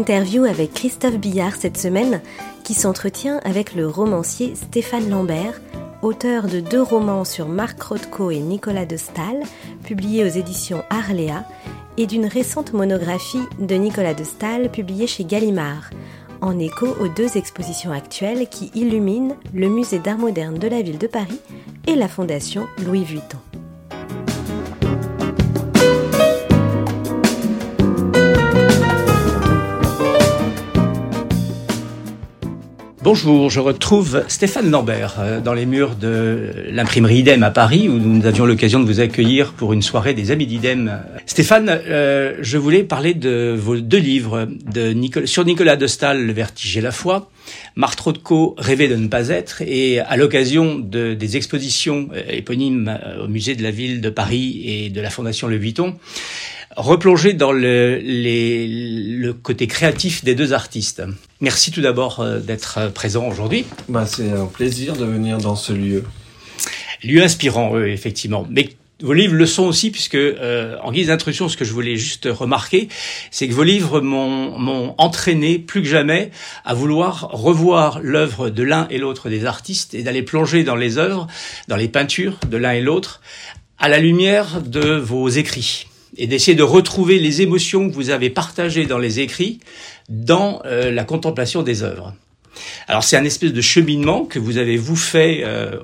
interview avec Christophe Billard cette semaine, qui s'entretient avec le romancier Stéphane Lambert, auteur de deux romans sur Marc Rothko et Nicolas de Stahl, publiés aux éditions Arléa, et d'une récente monographie de Nicolas de Stahl publiée chez Gallimard, en écho aux deux expositions actuelles qui illuminent le musée d'art moderne de la ville de Paris et la fondation Louis Vuitton. Bonjour, je retrouve Stéphane Lambert euh, dans les murs de l'imprimerie IDEM à Paris où nous avions l'occasion de vous accueillir pour une soirée des amis d'IDEM. Stéphane, euh, je voulais parler de vos deux livres de sur Nicolas de Stahl, Le vertige et la foi, Marthe Rothko, Rêver de ne pas être, et à l'occasion de, des expositions euh, éponymes au musée de la ville de Paris et de la Fondation Le Vuitton, replonger dans le, le côté créatif des deux artistes. Merci tout d'abord euh, d'être euh, présent aujourd'hui. Bah, c'est un plaisir de venir dans ce lieu. Lieu inspirant, oui, effectivement. Mais vos livres le sont aussi, puisque euh, en guise d'introduction, ce que je voulais juste remarquer, c'est que vos livres m'ont entraîné plus que jamais à vouloir revoir l'œuvre de l'un et l'autre des artistes et d'aller plonger dans les œuvres, dans les peintures de l'un et l'autre, à la lumière de vos écrits et d'essayer de retrouver les émotions que vous avez partagées dans les écrits dans euh, la contemplation des œuvres. Alors c'est un espèce de cheminement que vous avez vous fait euh,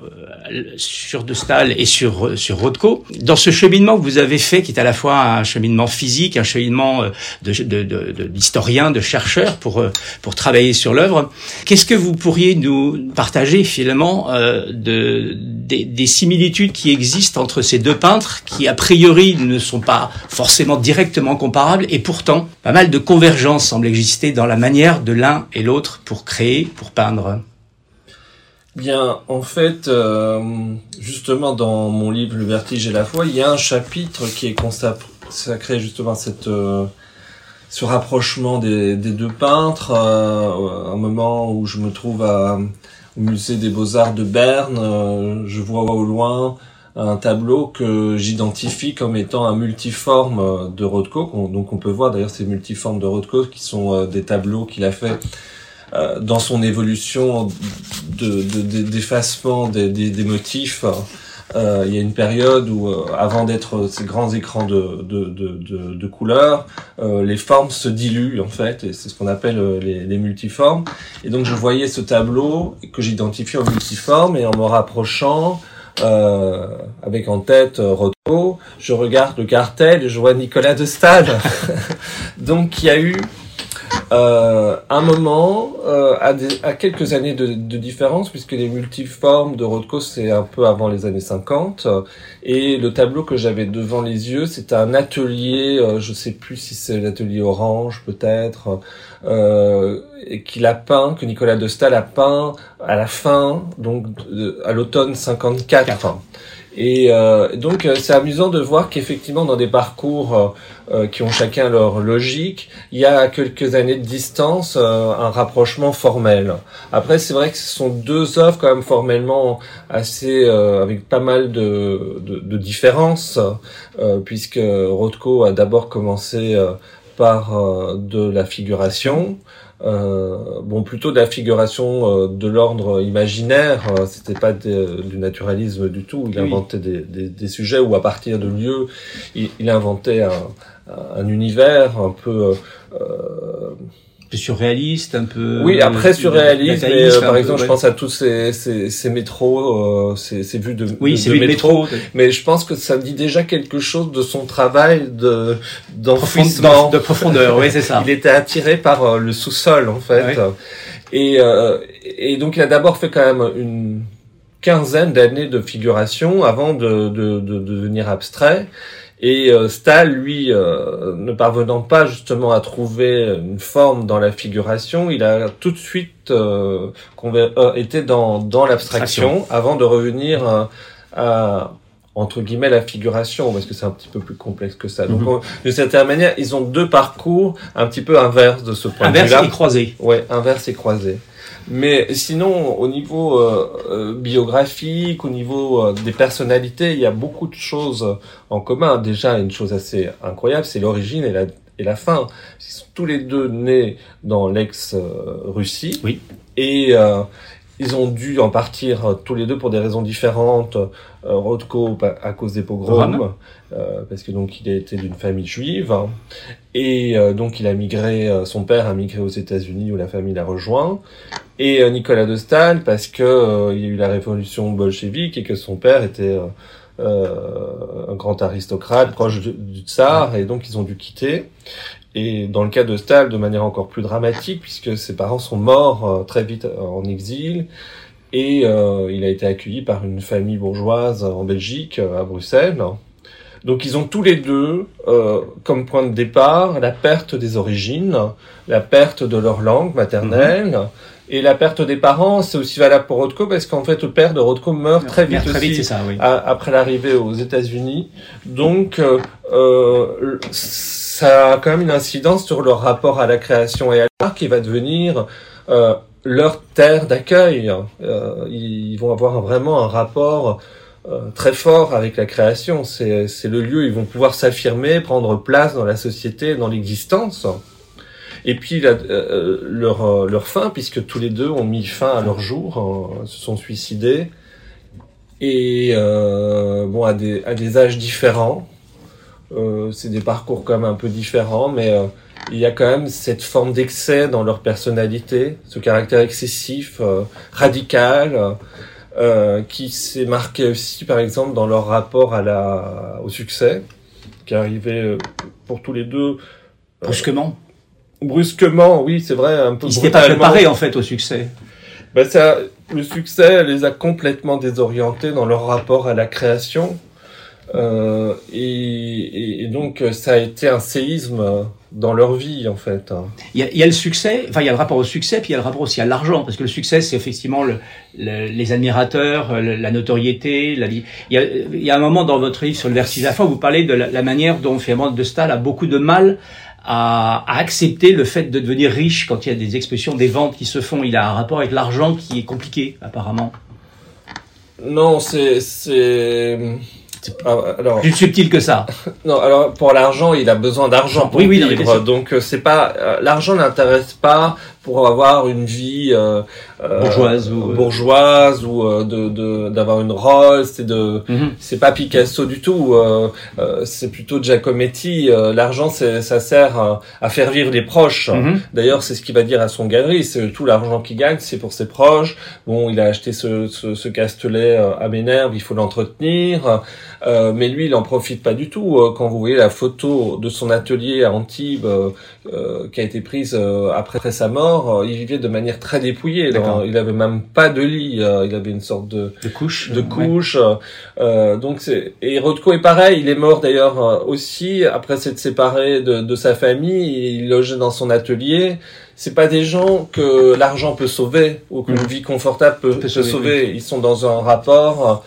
sur De Stahl et sur sur Rothko. Dans ce cheminement que vous avez fait, qui est à la fois un cheminement physique, un cheminement euh, de d'historien, de, de, chercheur pour euh, pour travailler sur l'œuvre, qu'est-ce que vous pourriez nous partager finalement euh, de des, des, similitudes qui existent entre ces deux peintres, qui a priori ne sont pas forcément directement comparables, et pourtant pas mal de convergences semblent exister dans la manière de l'un et l'autre pour créer pour peindre. Bien, en fait, euh, justement dans mon livre Le vertige et la foi, il y a un chapitre qui est consacré justement à cette, euh, ce rapprochement des, deux peintres, euh, un moment où je me trouve à, musée des beaux-arts de Berne, je vois au loin un tableau que j'identifie comme étant un multiforme de Rothko. Donc on peut voir d'ailleurs ces multiformes de Rothko qui sont des tableaux qu'il a fait euh, dans son évolution d'effacement de, des, des, motifs. Euh, il y a une période où, euh, avant d'être ces grands écrans de, de, de couleurs, les formes se diluent en fait, et c'est ce qu'on appelle les, les, multiformes. Et donc je voyais ce tableau que j'identifiais en multiforme, et en me rapprochant, avec en tête Rothko, je regarde le cartel et je vois Nicolas de Stahl. donc il y a eu euh, un moment, euh, à, à, quelques années de, de, différence, puisque les multiformes de Rothko, c'est un peu avant les années 50, et le tableau que j'avais devant les yeux, c'est un atelier, euh, je sais plus si c'est l'atelier Orange peut-être, euh, qu'il a peint, que Nicolas de a peint à la fin, donc à l'automne 54. Et euh, donc euh, c'est amusant de voir qu'effectivement dans des parcours euh, qui ont chacun leur logique, il y a quelques années de distance un rapprochement formel. Après c'est vrai que ce sont deux œuvres quand même formellement assez avec pas mal de, de, de différences, puisque Rothko a d'abord commencé par de la figuration. Euh, bon, plutôt de la figuration euh, de l'ordre imaginaire. Euh, c'était pas du naturalisme du tout. Il inventait des, des, des, sujets où, à partir de lieux, il, il inventait un, un, univers un peu peu surréaliste, un peu. Oui, après surréaliste, mais euh, par exemple, je pense à tous ces, ces, ces métros, euh, ces, ces vues de, oui, de, de métro. métro. Mais je pense que ça dit déjà quelque chose de son travail de d'enfouissement, de profondeur. oui, c'est ça. Il était attiré par euh, le sous-sol, en fait. Et, euh, et donc, il a d'abord fait quand même une quinzaine d'années de figuration avant de, de, de, de devenir abstrait. Et euh, Stahl, lui, euh, ne parvenant pas justement à trouver une forme dans la figuration, il a tout de suite euh, euh été dans, dans l'abstraction avant de revenir à, entre guillemets la figuration parce que c'est un petit peu plus complexe que ça. Donc mhm. de certaine manière, ils ont deux parcours un petit peu inverses de ce point de vue-là. Inverse et croisé. Ouais, inverse et croisé. Mais sinon, au niveau euh, euh, biographique, au niveau euh, des personnalités, il y a beaucoup de choses en commun. Déjà, une chose assez incroyable, c'est l'origine et la et la fin. Ils sont tous les deux nés dans l'ex-Russie. Oui. Et euh, ils ont dû en partir euh, tous les deux pour des raisons différentes. Euh, Rodko pa- à cause des pogroms, Pogrom. euh, parce que donc il a été d'une famille juive, hein. et euh, donc il a migré. euh, son père a migré aux États-Unis où la famille l'a rejoint. Et euh, Nicolas de Staël parce que il y a eu la révolution bolchevique et que son père était un grand aristocrate proche du, du tsar, et donc ils ont dû quitter. Et dans le cas de Stahl, de manière encore plus dramatique, puisque ses parents sont morts euh, très vite euh, en exil, et euh, il a été accueilli par une famille bourgeoise en Belgique, euh, à Bruxelles. Donc ils ont tous les deux, euh, comme point de départ, la perte des origines, la perte de leur langue maternelle, et la perte des parents. C'est aussi valable pour Rodko, parce qu'en fait le père de Rodko meurt très vite Très vite, aussi ça, oui. après l'arrivée aux États-Unis. Donc, euh, ça a quand même une incidence sur leur rapport à la création et à l'art qui va devenir euh, leur terre d'accueil. Euh, ils vont avoir vraiment un rapport euh, très fort avec la création. C'est le lieu où ils vont pouvoir s'affirmer, prendre place dans la société, dans l'existence. Et puis la- euh, leur, euh, leur fin, puisque tous les deux ont mis fin à leur jour, euh, se sont suicidés et euh, bon à des à des âges différents. Euh, c'est des parcours quand même un peu différents, mais euh, il y a quand même cette forme d'excès dans leur personnalité, ce caractère excessif, euh, radical, euh, qui s'est marqué aussi, par exemple, dans leur rapport à la au succès, qui arrivait euh, pour tous les deux Brusquement. brusquement. Oui, c'est vrai, un peu Ils s'étaient pas préparés, en fait, au succès. Ben ça, le succès les a complètement désorientés dans leur rapport à la création. Euh, et, donc ça a été un séisme dans leur vie en fait. Il y, a, il y a le succès, enfin il y a le rapport au succès, puis il y a le rapport aussi à l'argent, parce que le succès c'est effectivement le, le- les admirateurs, le- la notoriété. La, il, y a, il y a un moment dans votre livre sur le vertige à la fin, où vous parlez de la, la manière dont finalement De Staël a beaucoup de mal à, à accepter le fait de devenir riche quand il y a des expressions, des ventes qui se font. Il a un rapport avec l'argent qui est compliqué apparemment, Non, c'est alors plus subtil que ça. non alors pour l'argent il a besoin d'argent pour Oui, oui, vivre. donc euh, c'est pas euh, l'argent n'intéresse pas pour avoir une vie euh, euh, Bourgeoise ou, euh, bourgeoise ou euh, de de d'avoir une Rolls et de Mhm. c'est pas Picasso du tout, euh, euh, c'est plutôt Giacometti. Euh, L'argent, c'est- ça sert à, à faire vivre les proches. Mhm. D'ailleurs, c'est ce qu'il va dire à son galerie. C'est tout l'argent qu'il gagne, c'est pour ses proches. Bon, il a acheté ce, ce, ce castelet à Ménherbe, il faut l'entretenir. Euh, mais lui, il en profite pas du tout. Quand vous voyez la photo de son atelier à Antibes, qui a été prise après sa mort, euh, il vivait de manière très dépouillée. Dans- il avait même pas de lit. euh, il avait une sorte de De couches. de ouais. couches. Euh, donc c'est et Rodko est pareil. Il est mort d'ailleurs euh, aussi après s'être séparé de, de sa famille. Il logeait dans son atelier. C'est pas des gens que l'argent peut sauver ou qu'une Mhm. vie confortable peut, Peut peut sauver, sauver. Ils sont dans un rapport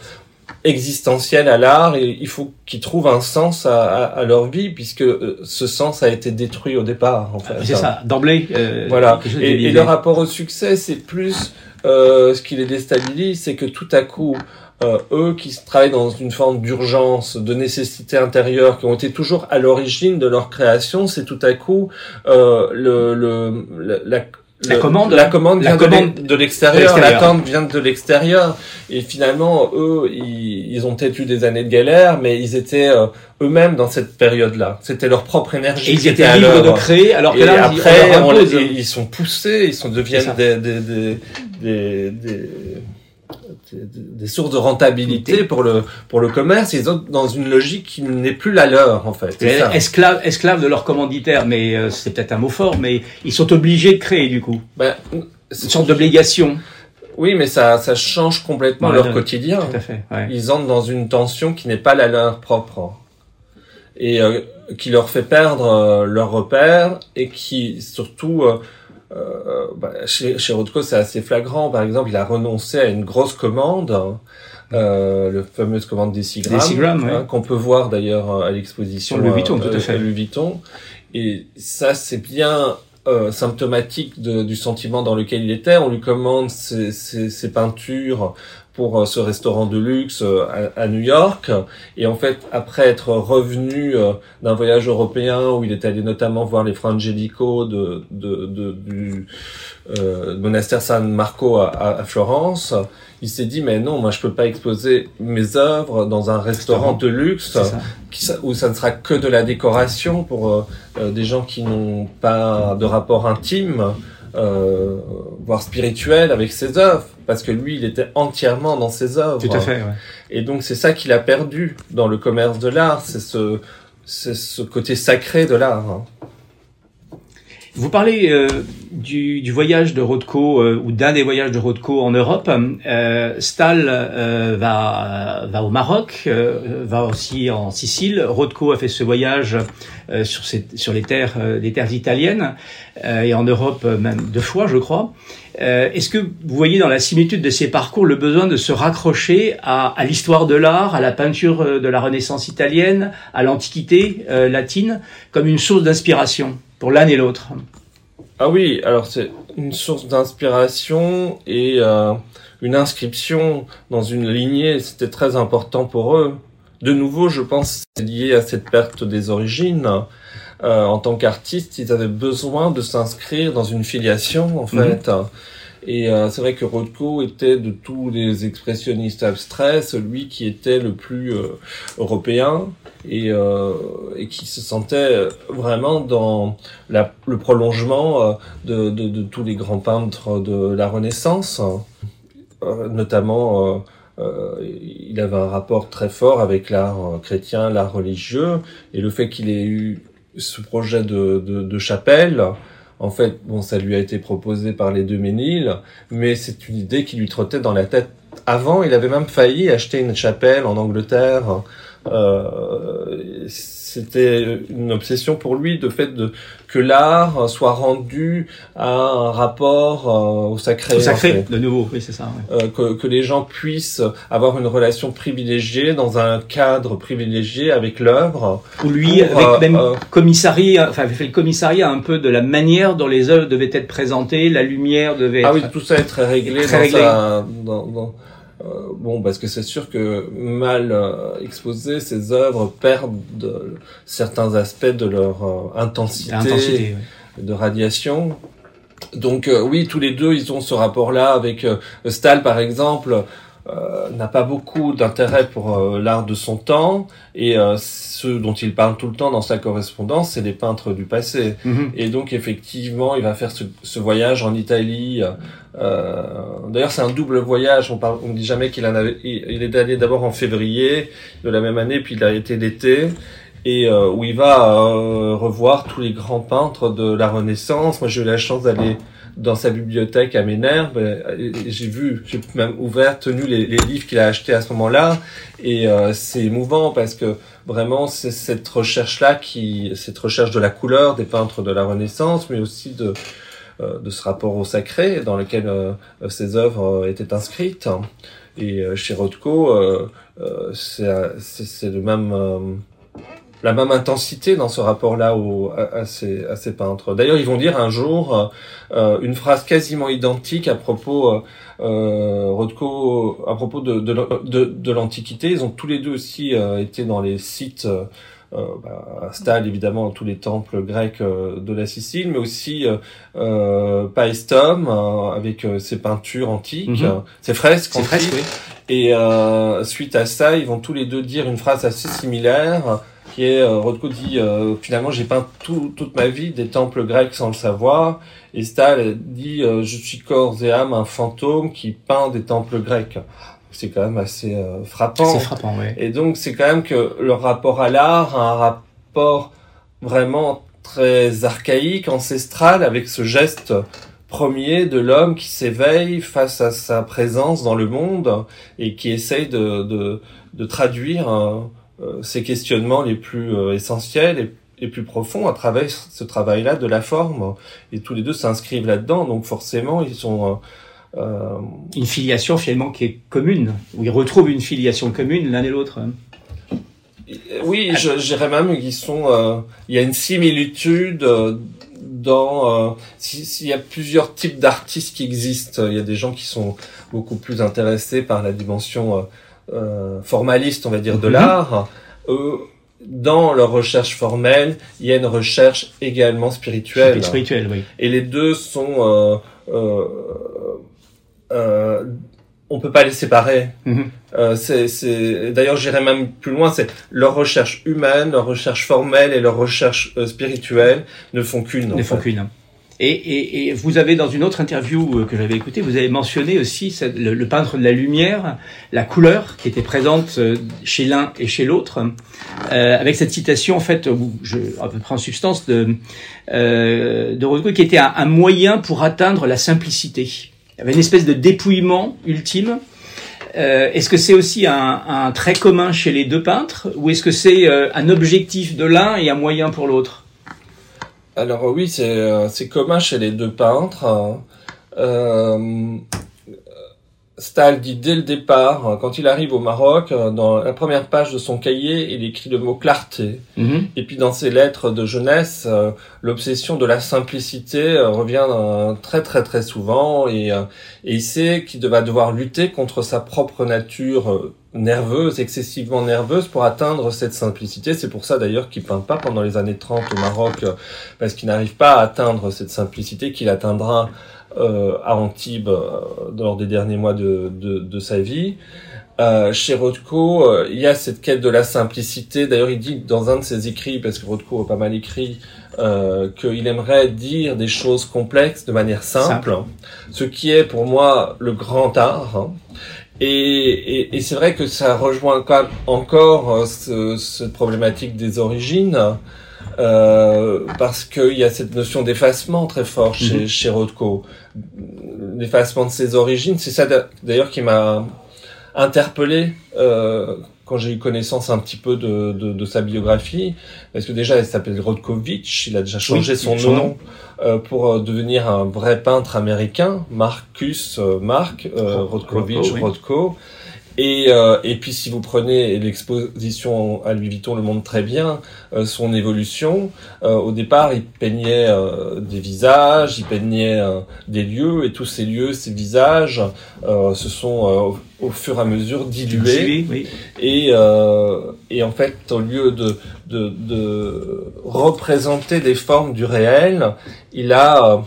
euh, existentiel à l'art et il faut qu'ils trouvent un sens à, à, à leur vie puisque euh, ce sens a été détruit au départ en fait. C'est ça, d'emblée. euh, Voilà. Et, le rapport au succès, c'est plus euh, ce qui les déstabilise, c'est que tout à coup, euh, eux qui travaillent dans une forme d'urgence, de nécessité intérieure, qui ont été toujours à l'origine de leur création, c'est tout à coup euh, le, le- la La commande. la commande La vient commande de l'extérieur, l'attente vient de l'extérieur. Et finalement, eux, ils, ils ont peut-être eu des années de galère, mais ils étaient euh, eux-mêmes dans cette période-là. C'était leur propre énergie. Et ils étaient libres de créer, alors que là, après, on on leur les- impose. ils sont poussés, ils sont deviennent des, des, des, des, des, sources de rentabilité pour le pour le commerce. Ils sont dans une logique qui n'est plus la leur en fait. C'est esclaves, esclaves de leurs commanditaires, mais euh, c'est peut-être un mot fort, mais ils sont obligés de créer du coup. Ben, Une sorte d'obligation. oui, mais ça ça change complètement Ouais, leur ouais. quotidien. Tout à fait. Ouais. Ils entrent dans une tension qui n'est pas la leur propre et euh, qui leur fait perdre euh, leurs repères et qui surtout euh, euh, bah, chez, chez Rothko c'est assez flagrant par exemple il a renoncé à une grosse commande hein, euh, le fameuse commande des 6 grammes, Des 6 grammes, ouais. hein, qu'on peut voir d'ailleurs à l'exposition Sur Louis Vuitton, tout à euh, fait. Vuitton et ça c'est bien euh, symptomatique de- du sentiment dans lequel il était. On lui commande ses, ses- ses peintures pour ce restaurant de luxe à, New York. Et en fait, après être revenu d'un voyage européen où il est allé notamment voir les Frangelico de, de, de du monastère San Marco à, à Florence, il s'est dit mais non, moi je peux pas exposer mes œuvres dans un restaurant, de luxe où ça ne sera que de la décoration pour euh, euh, des gens qui n'ont pas de rapport intime. Euh, voire spirituel avec ses œuvres parce que lui il était entièrement dans ses œuvres tout à fait ouais. et donc c'est ça qu'il a perdu dans le commerce de l'art c'est ce c'est ce côté sacré de l'art hein. Vous parlez euh, du, du, voyage de Rothko euh, ou d'un des voyages de Rothko en Europe. Euh, Stahl euh, va, va au Maroc, va aussi en Sicile. Rothko a fait ce voyage sur, ces, sur les terres, les terres italiennes et en Europe même deux fois, je crois. Est-ce que vous voyez dans la similitude de ces parcours le besoin de se raccrocher à, à l'histoire de l'art, à la peinture de la Renaissance italienne, à l'Antiquité latine, comme une source d'inspiration? Pour l'un et l'autre. Ah oui, alors c'est une source d'inspiration et euh, une inscription dans une lignée, c'était très important pour eux. De nouveau, je pense c'est lié à cette perte des origines. Euh, en tant qu'artistes, ils avaient besoin de s'inscrire dans une filiation, en mhm. fait. Et euh, c'est vrai que Rothko était de tous les expressionnistes abstraits celui qui était le plus euh, européen et, euh, et, qui se sentait vraiment dans la, le prolongement de, de, de, tous les grands peintres de la Renaissance, notamment. il avait un rapport très fort avec l'art chrétien, l'art religieux, et le fait qu'il ait eu ce projet de, de, de chapelle, en fait, bon, ça lui a été proposé par les deux Méniles, mais c'est une idée qui lui trottait dans la tête avant. Il avait même failli acheter une chapelle en Angleterre. Euh, c'était une obsession pour lui de fait de que l'art soit rendu à un rapport euh, au sacré. Au sacré, de nouveau, oui, c'est ça. Euh, que, que, les gens puissent avoir une relation privilégiée dans un cadre privilégié avec l'œuvre. Ou lui, avec même commissariat, enfin, avait fait le commissariat un peu de la manière dont les œuvres devaient être présentées, la lumière devait. Ah oui, tout ça est très réglé, très dans, réglé. Sa, dans, dans euh, bon, parce que c'est sûr que mal euh, exposées, ces œuvres perdent certains aspects de leur euh, intensité, de radiation. Donc oui, tous les deux, ils ont ce rapport-là avec Stahl, par exemple. Euh, n'a pas beaucoup d'intérêt pour euh, l'art de son temps et euh, ceux dont il parle tout le temps dans sa correspondance, c'est les peintres du passé. Mhm. Et donc effectivement, il va faire ce, ce voyage en Italie. D'ailleurs, c'est un double voyage. On parle, on dit jamais qu'il en avait. Il est allé d'abord en février de la même année, puis il a été l'été et où il va revoir tous les grands peintres de la Renaissance. Moi, j'ai eu la chance d'aller dans sa bibliothèque à Ménère. Ben, j'ai vu, j'ai même ouvert, tenu les, les livres qu'il a achetés à ce moment-là, et euh, c'est émouvant parce que vraiment c'est cette recherche-là qui, cette recherche de la couleur des peintres de la Renaissance, mais aussi de euh, de ce rapport au sacré dans lequel euh, ces œuvres étaient inscrites. Et chez Rothko, c'est le même la même intensité dans ce rapport-là à, à, ces, à ces peintres. D'ailleurs, ils vont dire un jour euh, une phrase quasiment identique à propos euh, euh Rothko, à propos de, de, de, de l'Antiquité. Ils ont tous les deux aussi euh, été dans les sites. Euh, bah, à Stahl, évidemment, tous les temples grecs de la Sicile, mais aussi euh, Paestum, avec ses peintures antiques, mhm. ses fresques antiques. oui. Et suite à ça, ils vont tous les deux dire une phrase assez similaire qui est euh, Rothko dit euh, finalement j'ai peint tout, toute ma vie des temples grecs sans le savoir. Et Stahl dit euh, je suis corps et âme un fantôme qui peint des temples grecs. C'est quand même assez euh, frappant. C'est frappant oui. et donc c'est quand même que leur rapport à l'art a un rapport vraiment très archaïque ancestral avec ce geste premier de l'homme qui s'éveille face à sa présence dans le monde et qui essaye de, de, de traduire euh, ces questionnements les plus euh, essentiels et, et, plus profonds à travers ce travail-là de la forme. Et tous les deux s'inscrivent là-dedans, donc forcément ils sont euh, une filiation finalement qui est commune, où ils retrouvent une filiation commune l'un et l'autre. Oui, je dirais même qu'ils sont. Euh, il y a une similitude dans s'il y a plusieurs types d'artistes qui existent, il y a des gens qui sont beaucoup plus intéressés par la dimension formaliste, on va dire, de mhm. l'art. dans leur recherche formelle, il y a une recherche également spirituelle. Spirituelle, oui. Et les deux sont euh, euh, on peut pas les séparer. Mhm. Euh, c'est, d'ailleurs, j'irais même plus loin. C'est leur recherche humaine, leur recherche formelle et leur recherche euh, spirituelle ne font qu'une. Ne font qu'une. Et, et, et, vous avez dans une autre interview euh, que j'avais écoutée, vous avez mentionné aussi le, peintre de la lumière, la couleur qui était présente chez l'un et chez l'autre, euh, avec cette citation en fait, je, à peu près en substance de euh, de Rothko, qui était un, moyen pour atteindre la simplicité. Il y avait une espèce de dépouillement ultime. Euh, est-ce que c'est aussi un, un, trait commun chez les deux peintres ou est-ce que c'est euh, un objectif de l'un et un moyen pour l'autre? Alors oui, c'est euh, commun chez les deux peintres. Euh, Stahl dit dès le départ, euh, quand il arrive au Maroc, euh, dans la première page de son cahier, il écrit le mot clarté. Mhm. Et puis dans ses lettres de jeunesse, euh, l'obsession de la simplicité revient très très très souvent et, et il sait qu'il va devoir lutter contre sa propre nature nerveuse, excessivement nerveuse pour atteindre cette simplicité. C'est pour ça d'ailleurs qu'il peint pas pendant les années 30 au Maroc, parce qu'il n'arrive pas à atteindre cette simplicité qu'il atteindra euh, à Antibes euh, lors des derniers mois de, de, de sa vie. Euh, chez Rothko, euh, il y a cette quête de la simplicité. D'ailleurs, il dit dans un de ses écrits, parce que Rothko a pas mal écrit, euh, qu'il aimerait dire des choses complexes de manière simple, ce qui est pour moi le grand art. Hein. Et, et, et c'est vrai que ça rejoint encore ce, cette problématique des origines. Euh, parce qu'il y a cette notion d'effacement très fort chez, mm chez Rothko. L'effacement de ses origines, c'est ça d'ailleurs qui m'a interpellé euh, quand j'ai eu connaissance un petit peu de, de, de, sa biographie, parce que déjà il s'appelle Rodkovich, il a déjà changé son, nom, euh, pour euh, devenir un vrai peintre américain, Marcus euh, Mark euh, Rodkovich Rodko. Et, euh, et puis si vous prenez l'exposition à Louis Vuitton le montre très bien, euh, son évolution, euh, au départ il peignait des visages, il peignait des lieux, et tous ces lieux, ces visages se sont au fur et à mesure dilués. Et, et en fait, au lieu de, de, de représenter des formes du réel, il a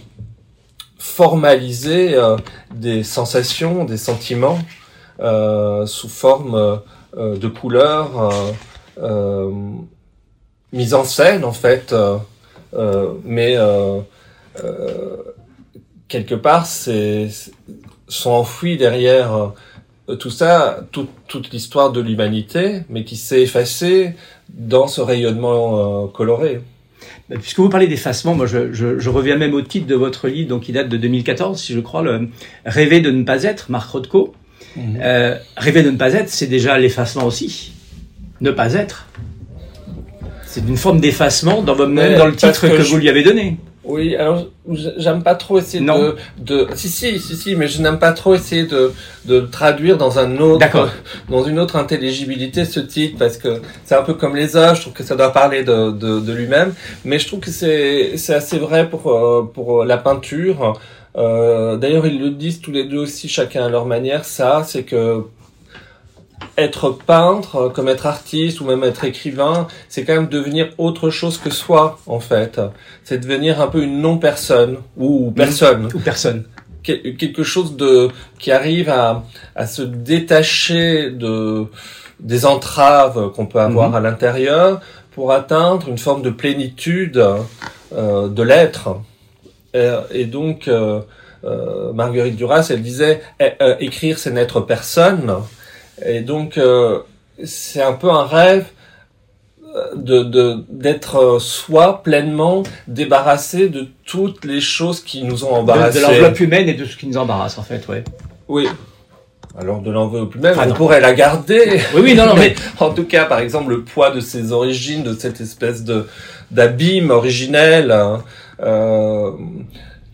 formalisé des sensations, des sentiments. Euh, sous forme euh, de couleurs euh, mises en scène en fait, mais quelque part c'est sont enfouis derrière tout ça, toute l'histoire de l'humanité, mais qui s'est effacée dans ce rayonnement coloré. Puisque vous parlez d'effacement, moi je, reviens même au titre de votre livre, donc qui date de 2014, si je crois, le Rêver de ne pas être, Marc Rothko. Mhm. Euh, rêver de ne pas être, c'est déjà l'effacement aussi. Ne pas être. C'est une forme d'effacement dans, même dans le titre que, vous lui avez donné. Oui, alors j'aime pas trop essayer de, de, si si si si, mais je n'aime pas trop essayer de de traduire dans un autre, dans une autre intelligibilité ce titre parce que c'est un peu comme les œuvres. Je trouve que ça doit parler de de, de lui-même, mais je trouve que c'est c'est assez vrai pour euh, pour la peinture. Euh, d'ailleurs, ils le disent tous les deux aussi, chacun à leur manière. Ça, c'est que être peintre, comme être artiste ou même être écrivain, c'est quand même devenir autre chose que soi, en fait. C'est devenir un peu une non-personne ou personne. Ou personne. Quelque chose de qui arrive à, à se détacher de des entraves qu'on peut avoir mhm. à l'intérieur pour atteindre une forme de plénitude euh, de l'être. Euh, et donc, euh, euh, Marguerite Duras, elle disait eh, écrire, c'est n'être personne. Et donc, c'est un peu un rêve de d'être soi pleinement débarrassé de toutes les choses qui nous ont embarrassés. De, l'enveloppe humaine et de ce qui nous embarrasse, en fait, ouais. Oui. Alors de l'enveloppe humaine, on pourrait la garder. Oui, oui, non, non, mais en tout cas, par exemple, le poids de ses origines, de cette espèce de d'abîme originel. Hein,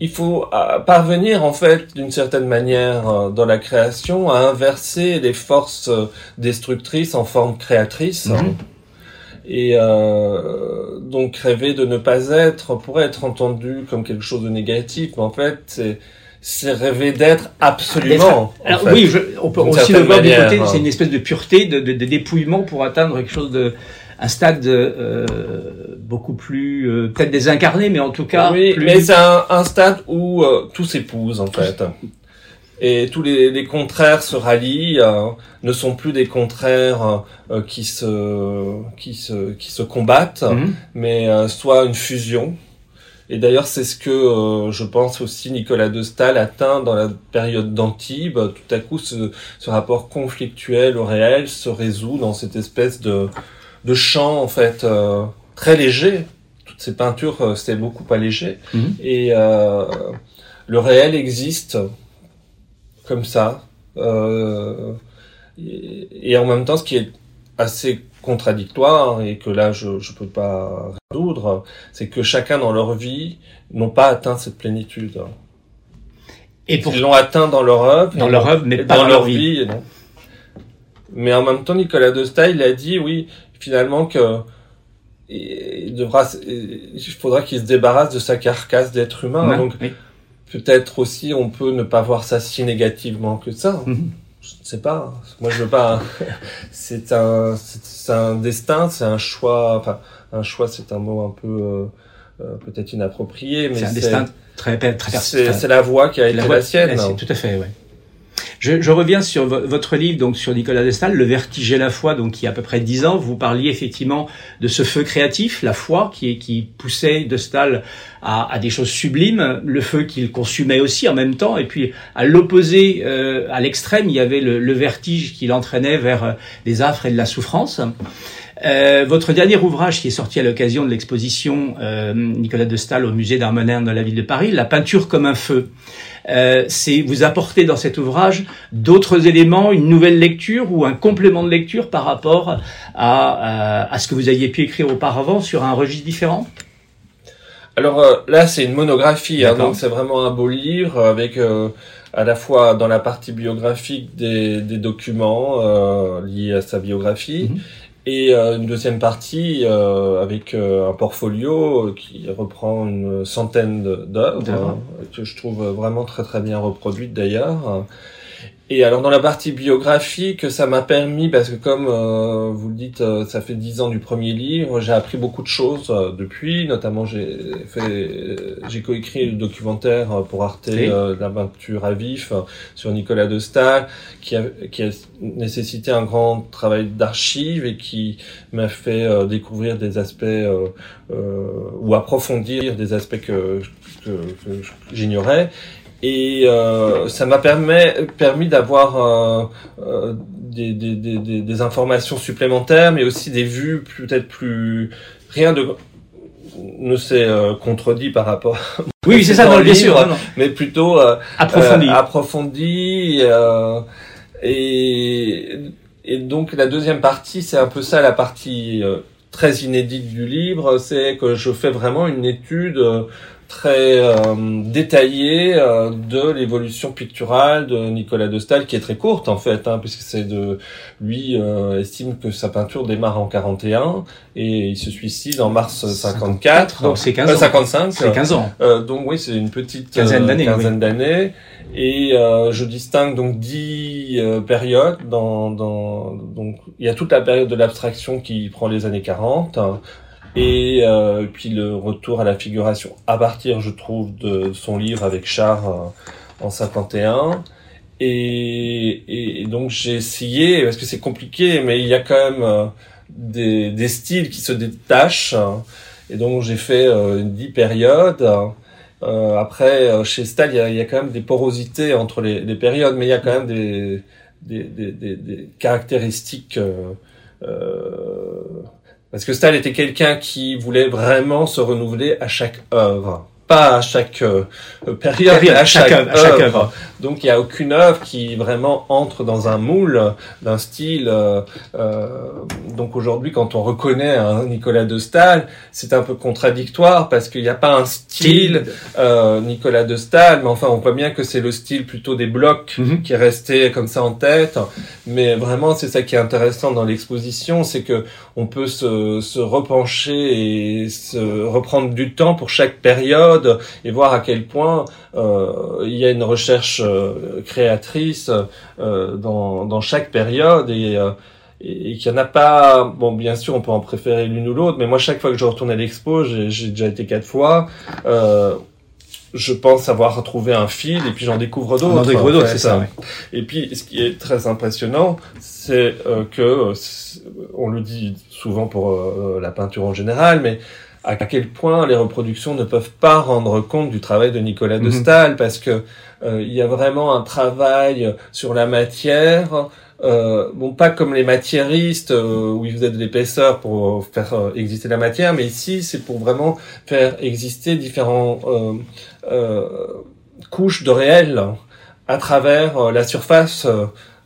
il faut euh, parvenir en fait d'une certaine manière euh, dans la création à inverser les forces destructrices en forme créatrice. Mhm. Et euh, donc rêver de ne pas être pourrait être entendu comme quelque chose de négatif, mais en fait c'est c'est rêver d'être absolument. Alors, oui, on peut aussi le voir du côté, c'est une espèce de pureté, de, de, de, dépouillement pour atteindre quelque chose de un stade euh, beaucoup plus euh, peut-être désincarné, mais en tout cas. Oui, mais c'est un, un, stade où euh, tout s'épouse en fait. Et tous les, les contraires se rallient, euh, ne sont plus des contraires qui se qui se qui se combattent, mhm. mais soit une fusion. Et d'ailleurs, c'est ce que je pense aussi Nicolas de Staël atteint dans la période d'Antibes. Tout à coup, ce, ce rapport conflictuel au réel se résout dans cette espèce de de chant en fait euh, très léger. Toutes ces peintures euh, c'était beaucoup allégé mhm. et euh, le réel existe comme ça. Et, en même temps, ce qui est assez contradictoire et que là je ne peux pas résoudre, c'est que chacun dans leur vie n'ont pas atteint cette plénitude. Et pour... Ils l'ont atteint dans leur œuvre. Dans leur œuvre, mais pas dans, leur vie. non. Mais en même temps, Nicolas de il a dit, oui, finalement que il devra, il faudra qu'il se débarrasse de sa carcasse d'être humain. donc peut-être aussi on peut ne pas voir ça si négativement que ça. Mhm. Je ne sais pas. Moi je veux pas. c'est un, c'est un destin, c'est un choix. Enfin, un choix, c'est un mot un peu euh, euh, peut-être inapproprié, mais c'est un destin très très. C'est la voie qui a été la, sienne. Tout à fait, ouais. Je, reviens sur votre livre, donc sur Nicolas Destal, Le vertige et la foi, donc qui a à peu près dix ans. Vous parliez effectivement de ce feu créatif, la foi, qui, qui poussait Destal à, à des choses sublimes, le feu qu'il consumait aussi en même temps, et puis à l'opposé, euh, à l'extrême, il y avait le, vertige qui l'entraînait vers euh, des affres et de la souffrance. Euh, votre dernier ouvrage qui est sorti à l'occasion de l'exposition euh, Nicolas de Stahl au musée moderne de la ville de Paris, La peinture comme un feu. Euh, c'est vous apporter dans cet ouvrage d'autres éléments, une nouvelle lecture ou un complément de lecture par rapport à, à, ce que vous aviez pu écrire auparavant sur un registre différent? Alors euh, là, c'est une monographie, hein, donc c'est vraiment un beau livre avec à la fois dans la partie biographique des, des documents liés à sa biographie. Mhm et euh, une deuxième partie euh, avec euh, un portfolio qui reprend une centaine d'œuvres que je trouve vraiment très très bien reproduites d'ailleurs et alors dans la partie biographique, ça m'a permis, parce que comme euh, vous le dites, euh, ça fait dix ans du premier livre, j'ai appris beaucoup de choses euh, depuis, notamment j'ai fait, j'ai coécrit le documentaire pour Arte, la peinture à vif, sur Nicolas de Stahl, qui a, qui a nécessité un grand travail d'archives et qui m'a fait découvrir des aspects ou approfondir des aspects que, que j'ignorais et euh, ça m'a permis d'avoir euh, euh, des, des, des, des, informations supplémentaires, mais aussi des vues peut-être plus rien de ne s'est euh, contredit par rapport. Oui, c'est ça, bien sûr, mais plutôt approfondi, approfondi et et donc la deuxième partie, c'est un peu ça la partie très inédite du livre, c'est que je fais vraiment une étude très euh, détaillé euh, de l'évolution picturale de Nicolas de Staël qui est très courte en fait hein, puisque c'est de lui euh, estime que sa peinture démarre en 41 et il se suicide en mars 54 donc c'est 15 ans. 55 c'est 15 ans. donc oui c'est une petite quinzaine d'années quinzaine d'années. Et je distingue donc dix périodes dans, dans donc il y a toute la période de l'abstraction qui prend les années 40 et euh, puis le retour à la figuration à partir, je trouve, de son livre avec Char euh, en 51. Et, et, donc j'ai essayé, parce que c'est compliqué, mais il y a quand même euh, des, des, styles qui se détachent. Et donc j'ai fait euh, dix périodes. Euh, après, chez Stahl, il y, y, a, quand même des porosités entre les, les, périodes, mais il y a quand même des, des, des, des caractéristiques parce que Stahl était quelqu'un qui voulait vraiment se renouveler à chaque œuvre. Pas à chaque euh, période, mais à chaque, œuvre. Donc il n'y a aucune œuvre qui vraiment entre dans un moule d'un style. Euh, euh, donc aujourd'hui, quand on reconnaît un Nicolas de Stahl, c'est un peu contradictoire parce qu'il n'y a pas un style euh, Nicolas de Stahl, mais enfin on voit bien que c'est le style plutôt des blocs Mhm. qui est resté comme ça en tête. Mais vraiment, c'est ça qui est intéressant dans l'exposition, c'est que on peut se, se repencher et se reprendre du temps pour chaque période et voir à quel point il y a une recherche euh, créatrice euh, dans, dans chaque période et, euh, et, qu'il n'y en a pas. Bon, bien sûr, on peut en préférer l'une ou l'autre, mais moi, chaque fois que je retourne à l'expo, j'ai déjà été quatre fois. Euh, je pense avoir retrouvé un fil et puis j'en découvre d'autres. Découvre d'autres, c'est ça. ouais. Et puis, ce qui est très impressionnant, c'est euh, que, euh, on le dit souvent pour euh, la peinture en général, mais à quel point les reproductions ne peuvent pas rendre compte du travail de Nicolas de Mhm. Stahl, parce que euh, il y a vraiment un travail sur la matière. Euh, bon, pas comme les matiéristes euh, où ils faisaient de l'épaisseur pour faire euh, exister la matière, mais ici c'est pour vraiment faire exister différents euh, euh, couches de réel à travers la surface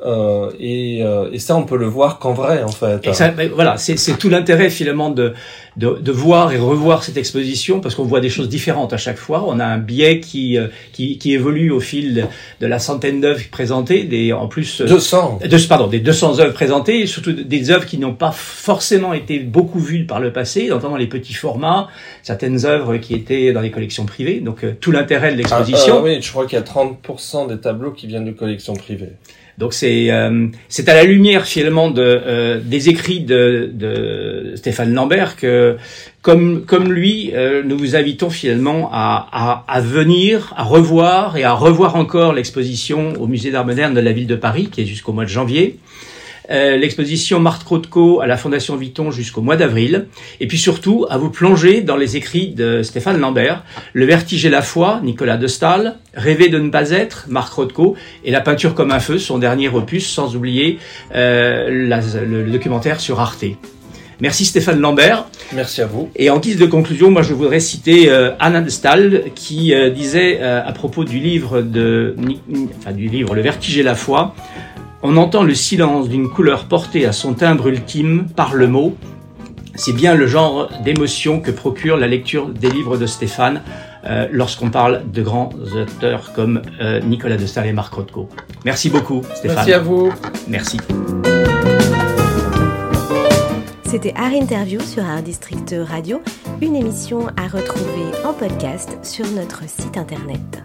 euh, euh, et, euh, et ça on peut le voir qu'en vrai en fait. Et ça, ben, voilà, c'est tout l'intérêt finalement de, de de voir et revoir cette exposition parce qu'on voit des choses différentes à chaque fois. On a un biais qui euh, qui, qui évolue au fil de la centaine d'œuvres présentées, des en plus euh, 200. de, pardon, des 200 œuvres présentées, et surtout des œuvres qui n'ont pas forcément été beaucoup vues par le passé, notamment les petits formats, certaines œuvres qui étaient dans les collections privées. Donc euh, tout l'intérêt de l'exposition. Ah, euh, oui, je crois qu'il y a 30% des tableaux qui viennent de collections privées. Donc c'est euh, c'est à la lumière finalement euh, des écrits de, de Stéphane Lambert que comme comme lui euh, nous vous invitons finalement à, à à venir à revoir et à revoir encore l'exposition au musée d'art moderne de la ville de Paris qui est jusqu'au mois de janvier. Euh, l'exposition Marthe Rothko à la Fondation Vuitton jusqu'au mois d'avril, et puis surtout à vous plonger dans les écrits de Stéphane Lambert, Le vertige et la foi, Nicolas de Stahl, Rêver de ne pas être, Marc Rothko, et La peinture comme un feu, son dernier opus, sans oublier euh, la- le, le documentaire sur Arte. Merci Stéphane Lambert. Merci à vous. Et en guise de conclusion, moi je voudrais citer euh, Anna de Stahl qui euh, disait euh, à propos du livre de, enfin, du livre Le Vertige et la foi, on entend le silence d'une couleur portée à son timbre ultime par le mot. C'est bien le genre d'émotion que procure la lecture des livres de Stéphane euh, lorsqu'on parle de grands auteurs comme euh, Nicolas de Stahl et Marc Rothko. Merci beaucoup Stéphane. Merci à vous. Merci. C'était Art Interview sur Art District Radio, une émission à retrouver en podcast sur notre site internet.